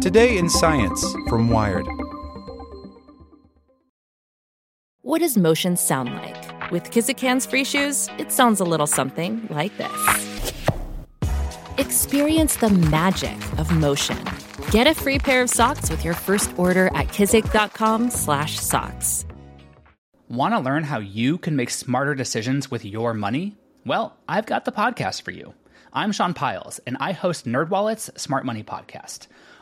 Today in Science from Wired. What does motion sound like? With Kizik hands-free shoes, it sounds a little something like this. Experience the magic of motion. Get a free pair of socks with your first order at kizik.com/socks. Want to learn how you can make smarter decisions with your money? Well, I've got the podcast for you. I'm Sean Pyles, and I host NerdWallet's Smart Money Podcast.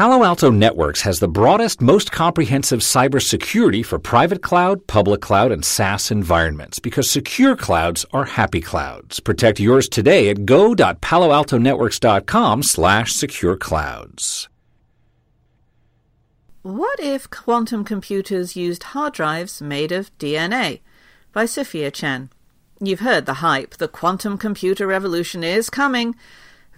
Palo Alto Networks has the broadest, most comprehensive cybersecurity for private cloud, public cloud, and SaaS environments because secure clouds are happy clouds. Protect yours today at go.paloaltonetworks.com slash secure clouds. What if quantum computers used hard drives made of DNA? By Sophia Chen. You've heard the hype. The quantum computer revolution is coming.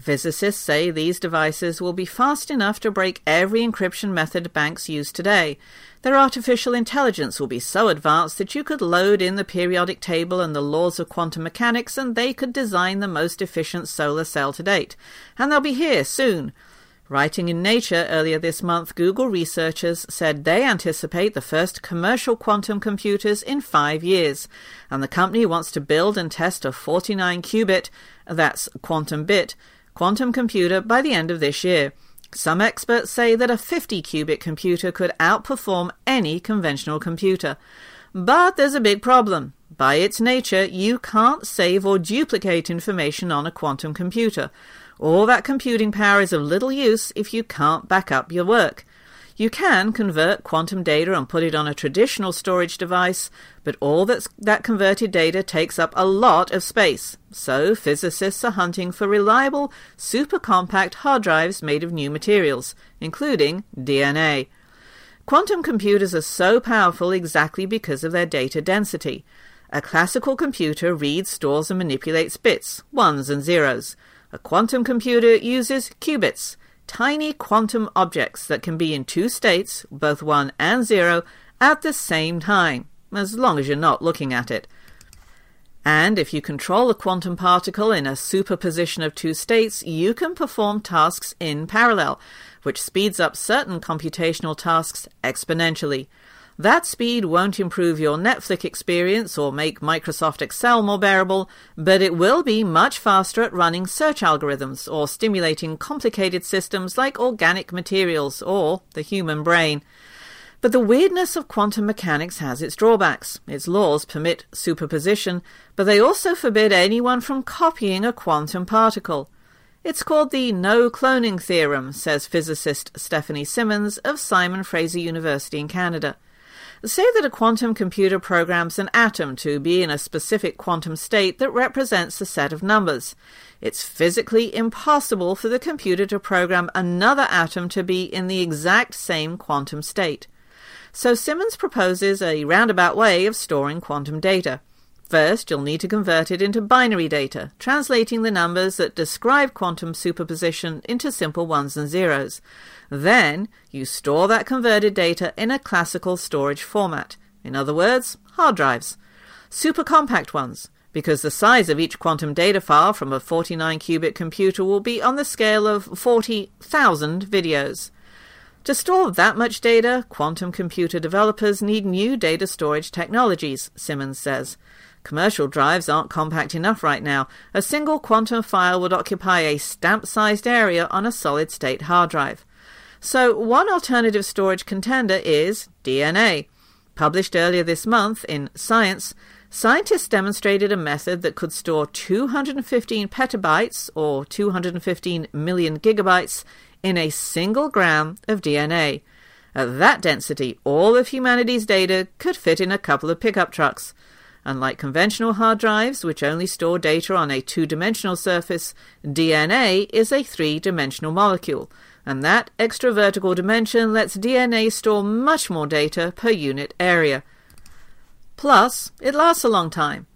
Physicists say these devices will be fast enough to break every encryption method banks use today. Their artificial intelligence will be so advanced that you could load in the periodic table and the laws of quantum mechanics and they could design the most efficient solar cell to date. And they'll be here soon. Writing in Nature earlier this month, Google researchers said they anticipate the first commercial quantum computers in five years, and the company wants to build and test a 49 qubit, that's quantum bit, quantum computer by the end of this year. Some experts say that a 50 qubit computer could outperform any conventional computer. But there's a big problem. By its nature, you can't save or duplicate information on a quantum computer. All that computing power is of little use if you can't back up your work. You can convert quantum data and put it on a traditional storage device, but all that's, that converted data takes up a lot of space. So physicists are hunting for reliable, super compact hard drives made of new materials, including DNA. Quantum computers are so powerful exactly because of their data density. A classical computer reads, stores, and manipulates bits, ones and zeros. A quantum computer uses qubits, tiny quantum objects that can be in two states, both 1 and 0, at the same time, as long as you're not looking at it. And if you control a quantum particle in a superposition of two states, you can perform tasks in parallel, which speeds up certain computational tasks exponentially. That speed won't improve your Netflix experience or make Microsoft Excel more bearable, but it will be much faster at running search algorithms or stimulating complicated systems like organic materials or the human brain. But the weirdness of quantum mechanics has its drawbacks. Its laws permit superposition, but they also forbid anyone from copying a quantum particle. It's called the no cloning theorem, says physicist Stephanie Simmons of Simon Fraser University in Canada. Say that a quantum computer programs an atom to be in a specific quantum state that represents a set of numbers. It's physically impossible for the computer to program another atom to be in the exact same quantum state. So Simmons proposes a roundabout way of storing quantum data. First, you'll need to convert it into binary data, translating the numbers that describe quantum superposition into simple ones and zeros. Then, you store that converted data in a classical storage format. In other words, hard drives. Super compact ones, because the size of each quantum data file from a 49 qubit computer will be on the scale of 40,000 videos. To store that much data, quantum computer developers need new data storage technologies, Simmons says. Commercial drives aren't compact enough right now. A single quantum file would occupy a stamp sized area on a solid state hard drive. So, one alternative storage contender is DNA. Published earlier this month in Science, scientists demonstrated a method that could store 215 petabytes, or 215 million gigabytes, in a single gram of DNA. At that density, all of humanity's data could fit in a couple of pickup trucks. Unlike conventional hard drives, which only store data on a two dimensional surface, DNA is a three dimensional molecule. and that extra vertical dimension lets DNA store much more data per unit area. Plus, it lasts a long time.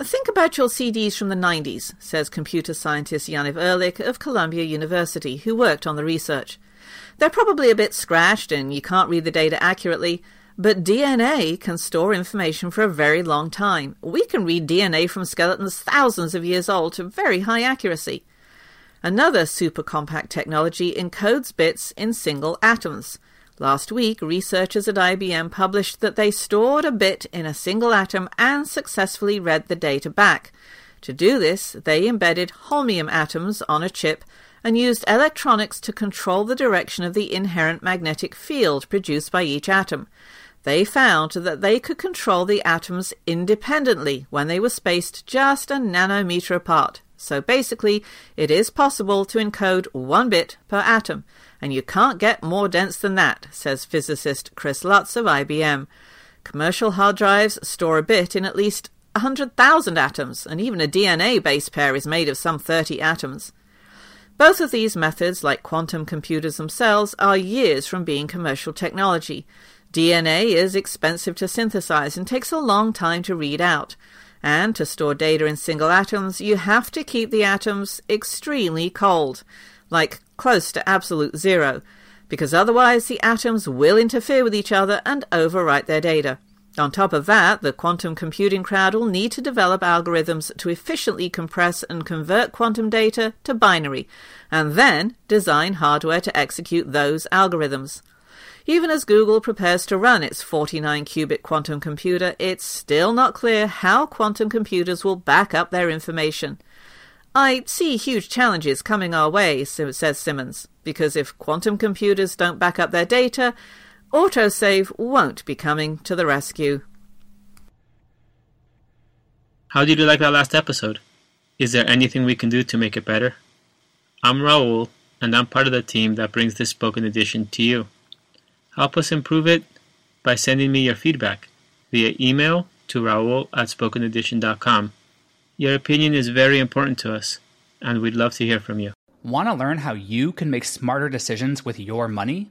Think about your CDs from the 90s, says computer scientist Yaniv Erlich of Columbia University, who worked on the research. They're probably a bit scratched and you can't read the data accurately, but DNA can store information for a very long time. We can read DNA from skeletons thousands of years old to very high accuracy. Another super compact technology encodes bits in single atoms. Last week, researchers at IBM published that they stored a bit in a single atom and successfully read the data back. To do this, they embedded holmium atoms on a chip and used electronics to control the direction of the inherent magnetic field produced by each atom. They found that they could control the atoms independently when they were spaced just a nanometer apart. So basically, it is possible to encode one bit per atom, and you can't get more dense than that, says physicist Chris Lutz of IBM. Commercial hard drives store a bit in at least 100,000 atoms, and even a DNA base pair is made of some 30 atoms. Both of these methods, like quantum computers themselves, are years from being commercial technology. DNA is expensive to synthesize and takes a long time to read out. And to store data in single atoms, you have to keep the atoms extremely cold, like close to absolute zero, because otherwise the atoms will interfere with each other and overwrite their data. On top of that, the quantum computing crowd will need to develop algorithms to efficiently compress and convert quantum data to binary, and then design hardware to execute those algorithms. Even as Google prepares to run its 49 qubit quantum computer, it's still not clear how quantum computers will back up their information. I see huge challenges coming our way, says Simmons, because if quantum computers don't back up their data, autosave won't be coming to the rescue. How did you like that last episode? Is there anything we can do to make it better? I'm Raul, and I'm part of the team that brings this spoken edition to you. Help us improve it by sending me your feedback via email to raul at spokenedition.com. Your opinion is very important to us, and we'd love to hear from you. Want to learn how you can make smarter decisions with your money?